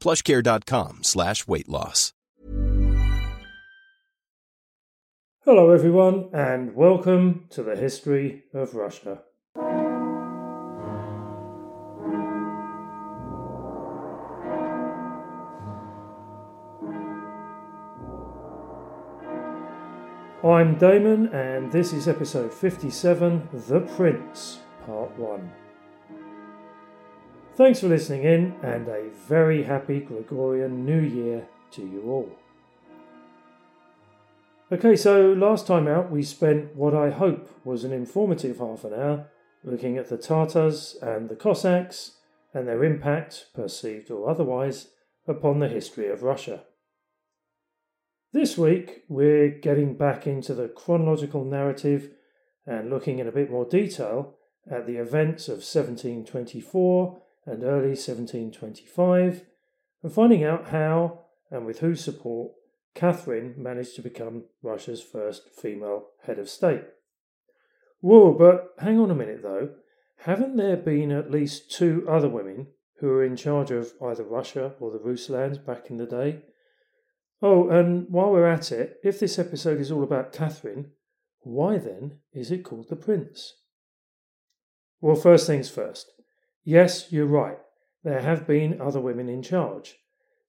plushcare.com slash weight loss. Hello, everyone, and welcome to the history of Russia. I'm Damon, and this is episode 57 The Prince, Part 1. Thanks for listening in, and a very happy Gregorian New Year to you all. Okay, so last time out we spent what I hope was an informative half an hour looking at the Tartars and the Cossacks and their impact, perceived or otherwise, upon the history of Russia. This week, we're getting back into the chronological narrative and looking in a bit more detail at the events of 1724 and early 1725 and finding out how and with whose support Catherine managed to become Russia's first female head of state. Whoa, but hang on a minute though. Haven't there been at least two other women who were in charge of either Russia or the Ruslands back in the day? Oh, and while we're at it, if this episode is all about Catherine, why then is it called The Prince? Well, first things first. Yes, you're right. There have been other women in charge.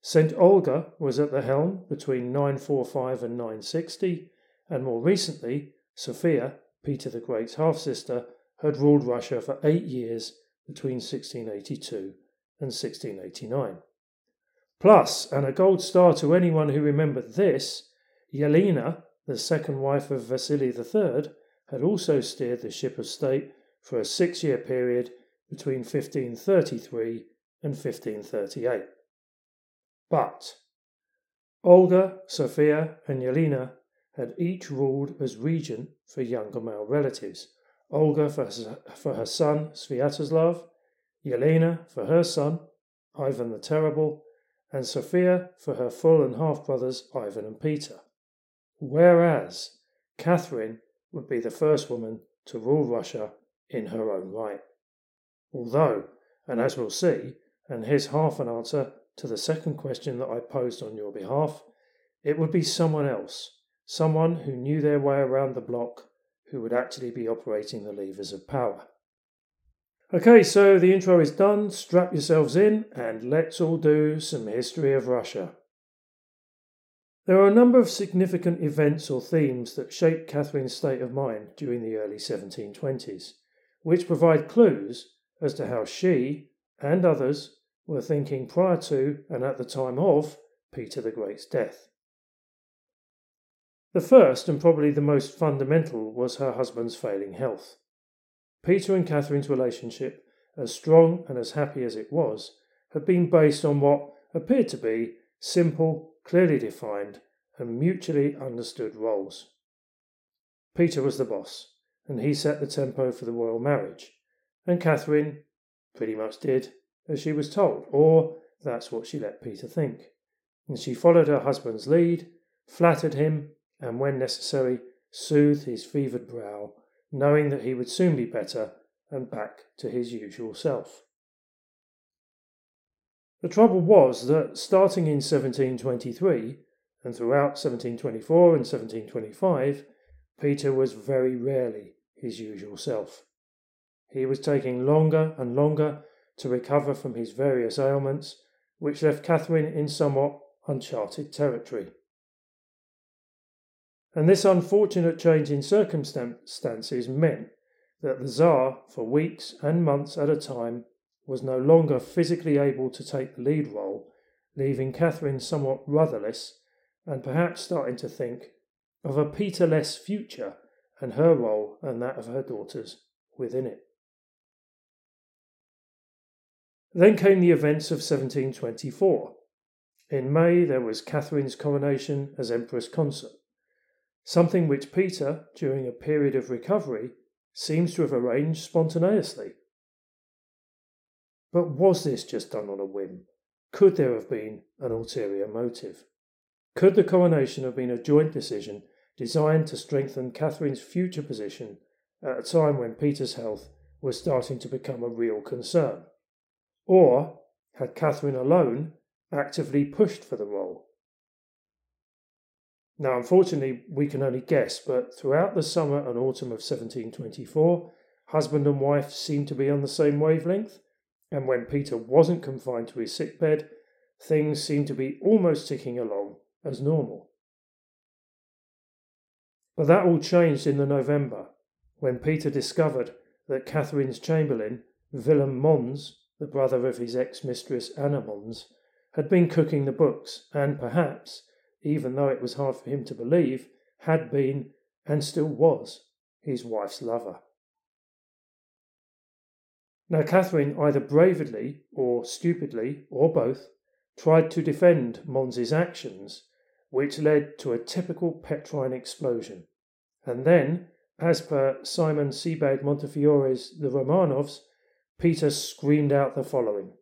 St. Olga was at the helm between 945 and 960, and more recently, Sophia, Peter the Great's half sister, had ruled Russia for eight years between 1682 and 1689. Plus, and a gold star to anyone who remembered this, Yelena, the second wife of Vasily III, had also steered the ship of state for a six year period between 1533 and 1538. But Olga, Sophia, and Yelena had each ruled as regent for younger male relatives. Olga for her, son Sviatoslav, Yelena for her son Ivan the Terrible, and Sophia for her full and half brothers Ivan and Peter. Whereas Catherine would be the first woman to rule Russia in her own right. Although, and as we'll see, and here's half an answer to the second question that I posed on your behalf, it would be someone else, someone who knew their way around the block, who would actually be operating the levers of power. Okay, so the intro is done. Strap yourselves in and let's all do some history of Russia. There are a number of significant events or themes that shaped Catherine's state of mind during the early 1720s, which provide clues as to how she and others were thinking prior to and at the time of Peter the Great's death. The first and probably the most fundamental was her husband's failing health. Peter and Catherine's relationship, as strong and as happy as it was, had been based on what appeared to be simple, clearly defined, and mutually understood roles. Peter was the boss, and he set the tempo for the royal marriage, and Catherine pretty much did as she was told, or that's what she let Peter think. and she followed her husband's lead, flattered him, and when necessary, soothed his fevered brow, knowing that he would soon be better and back to his usual self. The trouble was that starting in 1723 and throughout 1724 and 1725, Peter was very rarely his usual self. He was taking longer and longer to recover from his various ailments, which left Catherine in somewhat uncharted territory. And this unfortunate change in circumstances meant that the Tsar, for weeks and months at a time, was no longer physically able to take the lead role, leaving Catherine somewhat rudderless and perhaps starting to think of a Peter-less future and her role and that of her daughters within it. Then came the events of 1724. In May, there was Catherine's coronation as Empress Consort, something which Peter, during a period of recovery, seems to have arranged spontaneously. But was this just done on a whim? Could there have been an ulterior motive? Could the coronation have been a joint decision designed to strengthen Catherine's future position at a time when Peter's health was starting to become a real concern? Or had Catherine alone actively pushed for the role? Now, unfortunately, we can only guess, but throughout the summer and autumn of 1724, husband and wife seemed to be on the same wavelength, and when Peter wasn't confined to his sick bed, things seemed to be almost ticking along as normal. But that all changed in the November when Peter discovered that Catherine's chamberlain, Willem Mons, the brother of his ex mistress Anna Mons, had been cooking the books and perhaps even though it was hard for him to believe, had been, and still was, his wife's lover. Now, Catherine either bravely or stupidly, or both, tried to defend Mons's actions, which led to a typical Petrine explosion. And then, as per Simon Sebag Montefiore's The Romanovs, Peter screamed out the following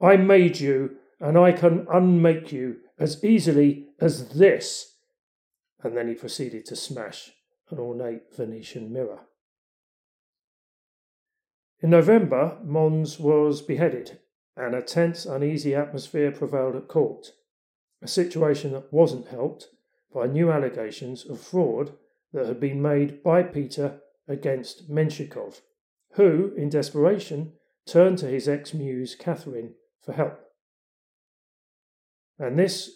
I made you, and I can unmake you as easily as this. And then he proceeded to smash an ornate Venetian mirror. In November, Mons was beheaded, and a tense, uneasy atmosphere prevailed at court, a situation that wasn't helped by new allegations of fraud that had been made by Peter against Menshikov, who, in desperation, turned to his ex muse Catherine for help. And this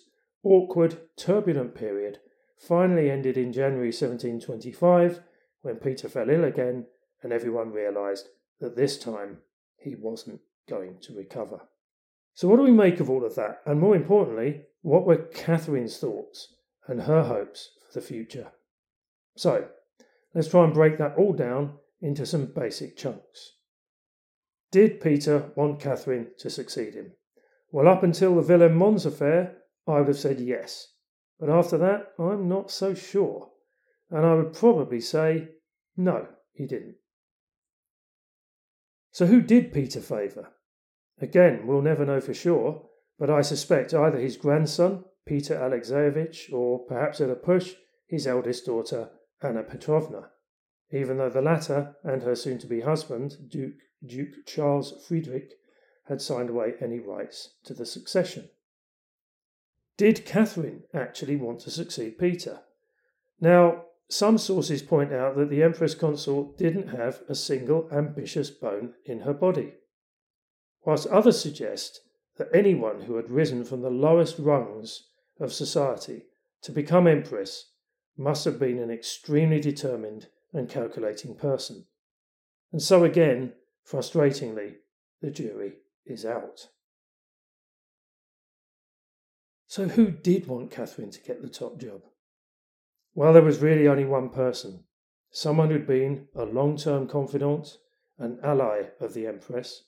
awkward, turbulent period finally ended in January 1725 when Peter fell ill again and everyone realised that this time he wasn't going to recover. So, what do we make of all of that? And more importantly, what were Catherine's thoughts and her hopes for the future? So, let's try and break that all down into some basic chunks. Did Peter want Catherine to succeed him? Well, up until the Willem Mons affair, I would have said yes. But after that, I'm not so sure. And I would probably say no, he didn't. So who did Peter favour? Again, we'll never know for sure, but I suspect either his grandson, Peter Alexeyevich, or perhaps at a push, his eldest daughter, Anna Petrovna, even though the latter and her soon to be husband, Duke, Duke Charles Friedrich, had signed away any rights to the succession. Did Catherine actually want to succeed Peter? Now, some sources point out that the Empress Consort didn't have a single ambitious bone in her body, whilst others suggest that anyone who had risen from the lowest rungs of society to become Empress must have been an extremely determined and calculating person. And so, again, frustratingly, the jury is out. So, who did want Catherine to get the top job? Well, there was really only one person someone who'd been a long term confidant, an ally of the Empress,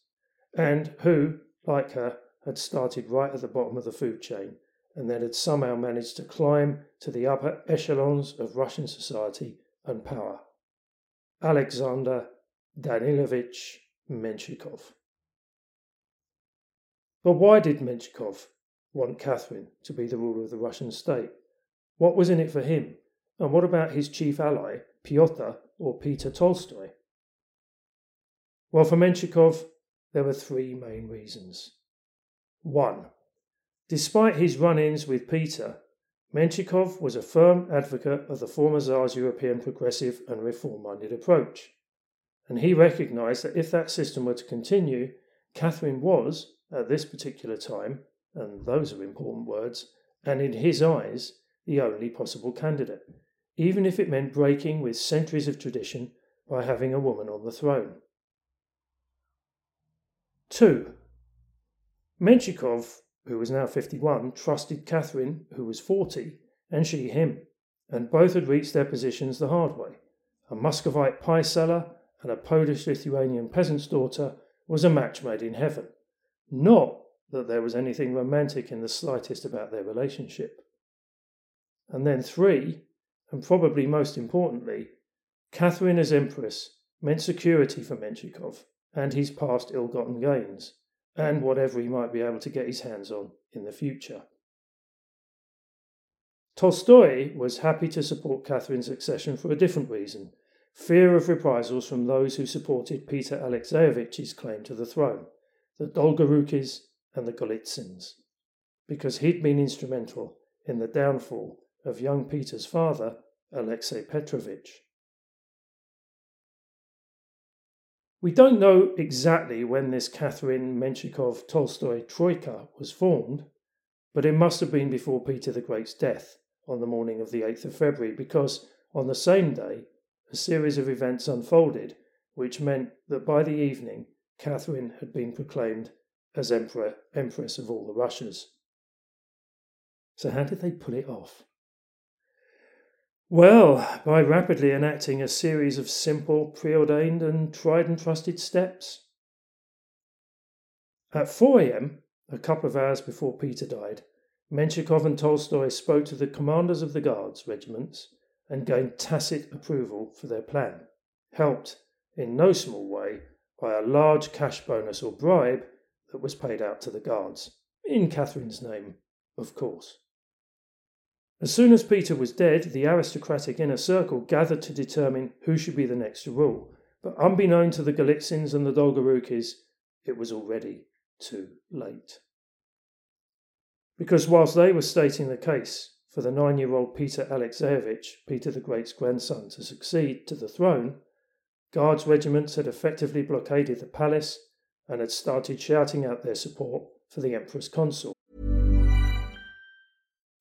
and who, like her, had started right at the bottom of the food chain and then had somehow managed to climb to the upper echelons of Russian society and power. Alexander Danilovich Menshikov. But why did Menshikov want Catherine to be the ruler of the Russian state? What was in it for him? And what about his chief ally, Pyotr or Peter Tolstoy? Well, for Menshikov, there were three main reasons. One, despite his run ins with Peter, Menshikov was a firm advocate of the former Tsar's European progressive and reform minded approach. And he recognised that if that system were to continue, Catherine was, at this particular time, and those are important words, and in his eyes, the only possible candidate, even if it meant breaking with centuries of tradition by having a woman on the throne. 2. Menshikov, who was now 51, trusted Catherine, who was 40, and she him, and both had reached their positions the hard way. A Muscovite pie seller and a Polish Lithuanian peasant's daughter was a match made in heaven. Not that there was anything romantic in the slightest about their relationship. And then, three, and probably most importantly, Catherine as Empress meant security for Menshikov and his past ill gotten gains, and whatever he might be able to get his hands on in the future. Tolstoy was happy to support Catherine's accession for a different reason fear of reprisals from those who supported Peter Alexeyevich's claim to the throne, the Dolgorukis and the Golitsins, because he'd been instrumental in the downfall of young Peter's father, Alexei Petrovich. We don't know exactly when this Catherine Menshikov Tolstoy troika was formed, but it must have been before Peter the Great's death on the morning of the 8th of February, because on the same day a series of events unfolded, which meant that by the evening Catherine had been proclaimed as Emperor, Empress of all the Russias. So, how did they pull it off? Well, by rapidly enacting a series of simple, preordained, and tried and trusted steps. At 4 am, a couple of hours before Peter died, Menshikov and Tolstoy spoke to the commanders of the Guards regiments and gained tacit approval for their plan, helped in no small way by a large cash bonus or bribe that was paid out to the Guards, in Catherine's name, of course. As soon as Peter was dead, the aristocratic inner circle gathered to determine who should be the next to rule. But unbeknown to the Galitzins and the Dolgorukis, it was already too late. Because whilst they were stating the case for the nine year old Peter Alexeyevich, Peter the Great's grandson, to succeed to the throne, Guards regiments had effectively blockaded the palace and had started shouting out their support for the Empress Consort.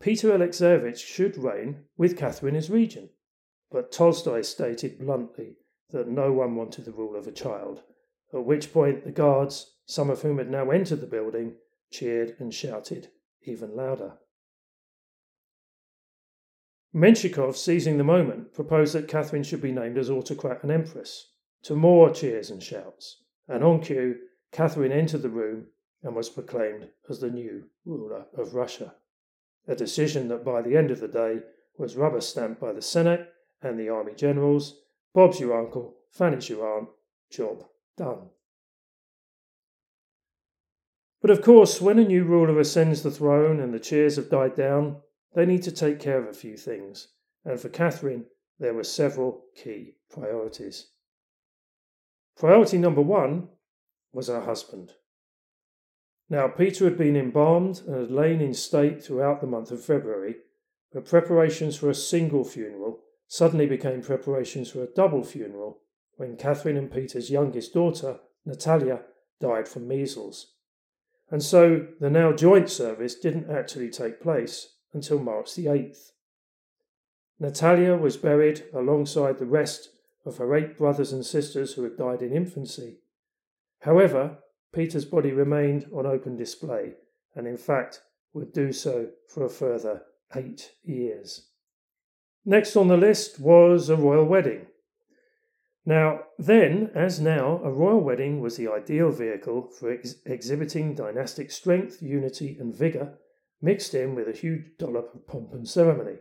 Peter Alexeyevich should reign with Catherine as regent, but Tolstoy stated bluntly that no one wanted the rule of a child, at which point the guards, some of whom had now entered the building, cheered and shouted even louder. Menshikov, seizing the moment, proposed that Catherine should be named as autocrat and empress, to more cheers and shouts, and on cue, Catherine entered the room and was proclaimed as the new ruler of Russia a decision that by the end of the day was rubber stamped by the Senate and the Army generals. Bob's your uncle, Fanny's your aunt, job done. But of course, when a new ruler ascends the throne and the cheers have died down, they need to take care of a few things, and for Catherine, there were several key priorities. Priority number one was her husband. Now, Peter had been embalmed and had lain in state throughout the month of February, but preparations for a single funeral suddenly became preparations for a double funeral when Catherine and Peter's youngest daughter, Natalia, died from measles. And so the now joint service didn't actually take place until March the 8th. Natalia was buried alongside the rest of her eight brothers and sisters who had died in infancy. However, Peter's body remained on open display, and in fact would do so for a further eight years. Next on the list was a royal wedding. Now, then, as now, a royal wedding was the ideal vehicle for ex- exhibiting dynastic strength, unity, and vigour, mixed in with a huge dollop of pomp and ceremony.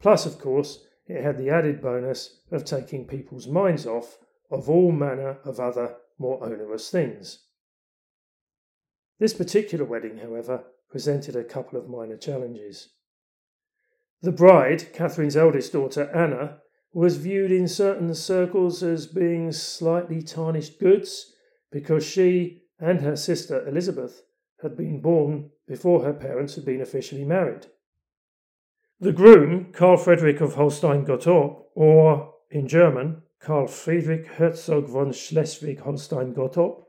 Plus, of course, it had the added bonus of taking people's minds off of all manner of other more onerous things. This particular wedding, however, presented a couple of minor challenges. The bride, Catherine's eldest daughter Anna, was viewed in certain circles as being slightly tarnished goods because she and her sister Elizabeth had been born before her parents had been officially married. The groom, Karl Friedrich of Holstein Gottorp, or in German, Karl Friedrich Herzog von Schleswig Holstein Gottorp,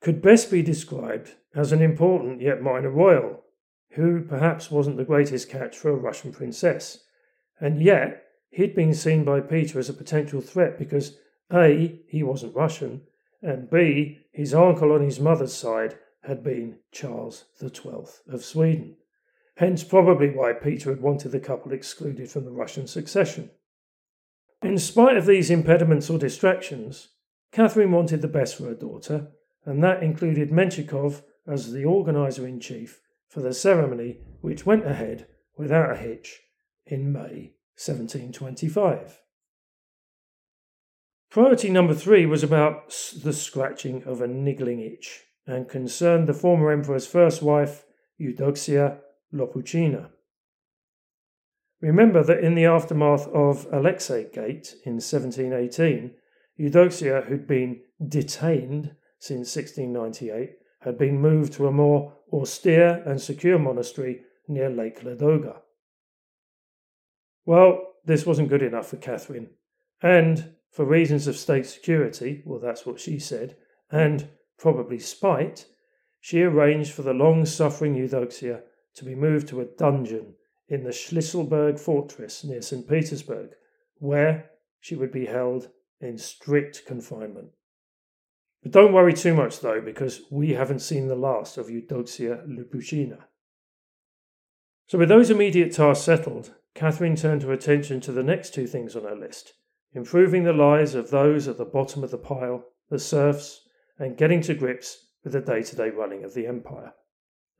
could best be described as an important yet minor royal, who perhaps wasn't the greatest catch for a Russian princess. And yet, he'd been seen by Peter as a potential threat because A, he wasn't Russian, and B, his uncle on his mother's side had been Charles XII of Sweden hence probably why Peter had wanted the couple excluded from the Russian succession. In spite of these impediments or distractions, Catherine wanted the best for her daughter, and that included Menshikov as the organiser in chief for the ceremony, which went ahead without a hitch in May 1725. Priority number three was about the scratching of a niggling itch and concerned the former emperor's first wife, Eudoxia Lopukhina. Remember that in the aftermath of Alexei Gate in 1718, Eudoxia, who'd been detained since 1698, had been moved to a more austere and secure monastery near Lake Ladoga. Well, this wasn't good enough for Catherine, and for reasons of state security, well, that's what she said, and probably spite, she arranged for the long suffering Eudoxia to be moved to a dungeon in the Schlisselburg fortress near St. Petersburg, where she would be held in strict confinement. But don't worry too much though, because we haven't seen the last of Eudoxia Lopukhina. So, with those immediate tasks settled, Catherine turned her attention to the next two things on her list improving the lives of those at the bottom of the pile, the serfs, and getting to grips with the day to day running of the empire.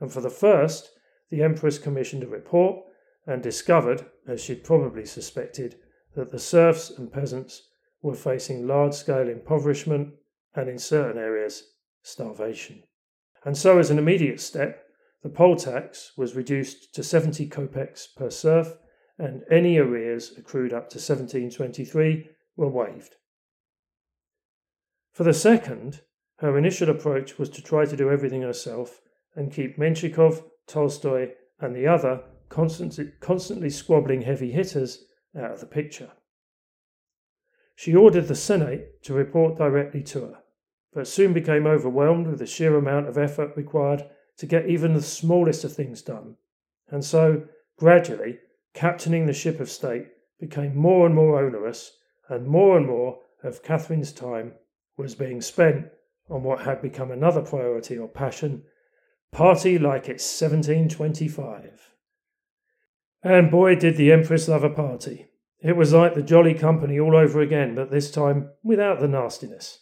And for the first, the Empress commissioned a report and discovered, as she'd probably suspected, that the serfs and peasants were facing large scale impoverishment and, in certain areas, starvation. And so, as an immediate step, the poll tax was reduced to 70 kopecks per serf, and any arrears accrued up to 1723 were waived. For the second, her initial approach was to try to do everything herself and keep Menshikov Tolstoy, and the other constantly, constantly squabbling heavy hitters out of the picture. She ordered the Senate to report directly to her, but soon became overwhelmed with the sheer amount of effort required to get even the smallest of things done. And so, gradually, captaining the ship of state became more and more onerous, and more and more of Catherine's time was being spent on what had become another priority or passion Party like it's 1725. And boy, did the Empress love a party. It was like the jolly company all over again, but this time without the nastiness.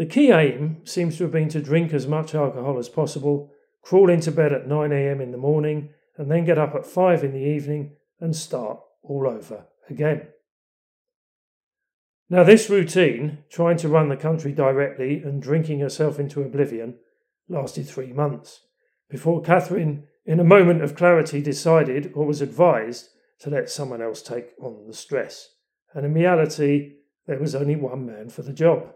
The key aim seems to have been to drink as much alcohol as possible, crawl into bed at 9am in the morning, and then get up at 5 in the evening and start all over again. Now, this routine, trying to run the country directly and drinking herself into oblivion, lasted three months before Catherine, in a moment of clarity, decided or was advised to let someone else take on the stress. And in reality, there was only one man for the job.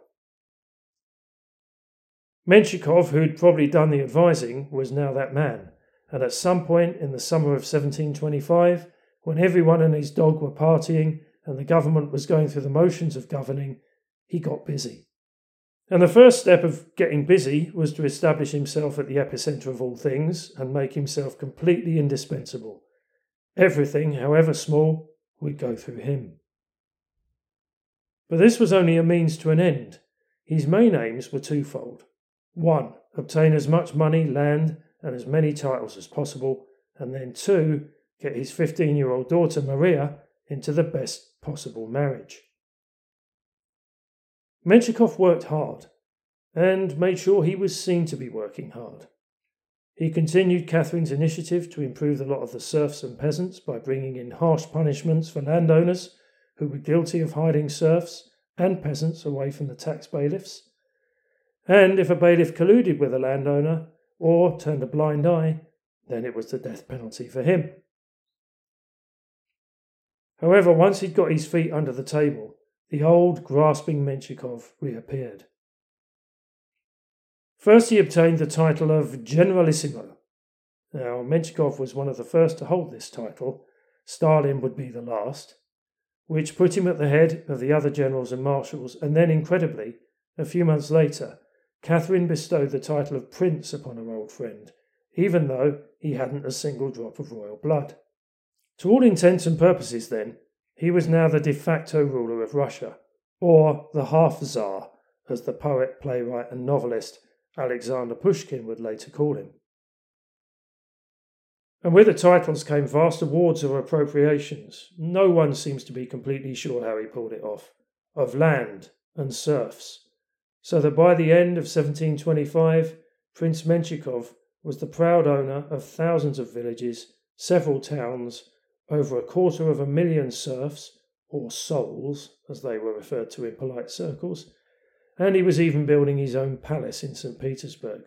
Menshikov, who'd probably done the advising, was now that man, and at some point in the summer of 1725, when everyone and his dog were partying and the government was going through the motions of governing, he got busy. And the first step of getting busy was to establish himself at the epicenter of all things and make himself completely indispensable. Everything, however small, would go through him. But this was only a means to an end. His main aims were twofold. One, obtain as much money, land, and as many titles as possible, and then two, get his 15 year old daughter Maria into the best possible marriage. Menshikov worked hard and made sure he was seen to be working hard. He continued Catherine's initiative to improve the lot of the serfs and peasants by bringing in harsh punishments for landowners who were guilty of hiding serfs and peasants away from the tax bailiffs. And if a bailiff colluded with a landowner or turned a blind eye, then it was the death penalty for him. However, once he'd got his feet under the table, the old grasping Menshikov reappeared. First, he obtained the title of Generalissimo. Now, Menshikov was one of the first to hold this title, Stalin would be the last, which put him at the head of the other generals and marshals, and then, incredibly, a few months later, Catherine bestowed the title of Prince upon her old friend, even though he hadn't a single drop of royal blood. To all intents and purposes, then, he was now the de facto ruler of Russia, or the half Tsar, as the poet, playwright, and novelist Alexander Pushkin would later call him. And with the titles came vast awards or appropriations. No one seems to be completely sure how he pulled it off, of land and serfs, so that by the end of 1725, Prince Menshikov was the proud owner of thousands of villages, several towns, over a quarter of a million serfs, or souls, as they were referred to in polite circles, and he was even building his own palace in St. Petersburg.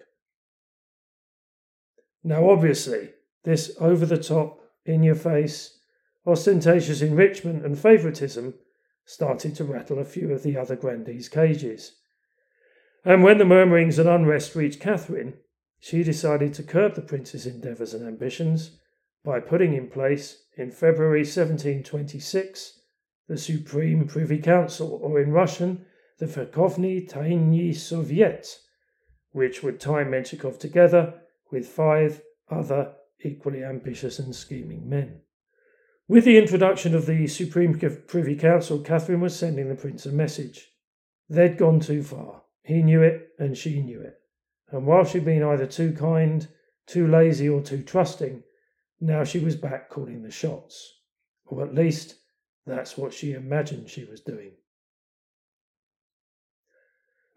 Now, obviously, this over the top, in your face, ostentatious enrichment and favouritism started to rattle a few of the other grandees' cages. And when the murmurings and unrest reached Catherine, she decided to curb the prince's endeavours and ambitions by putting in place, in February 1726, the Supreme Privy Council, or in Russian, the Verkhovny Tayny Soviet, which would tie Menshikov together with five other equally ambitious and scheming men. With the introduction of the Supreme Privy Council, Catherine was sending the prince a message. They'd gone too far. He knew it, and she knew it. And while she'd been either too kind, too lazy, or too trusting, now she was back calling the shots. Or at least, that's what she imagined she was doing.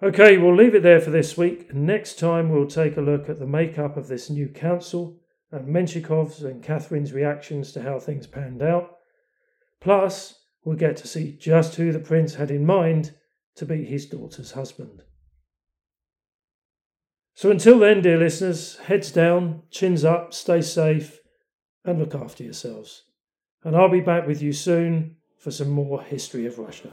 Okay, we'll leave it there for this week. Next time, we'll take a look at the makeup of this new council and Menshikov's and Catherine's reactions to how things panned out. Plus, we'll get to see just who the prince had in mind to be his daughter's husband. So until then, dear listeners, heads down, chins up, stay safe, and look after yourselves. And I'll be back with you soon for some more history of Russia.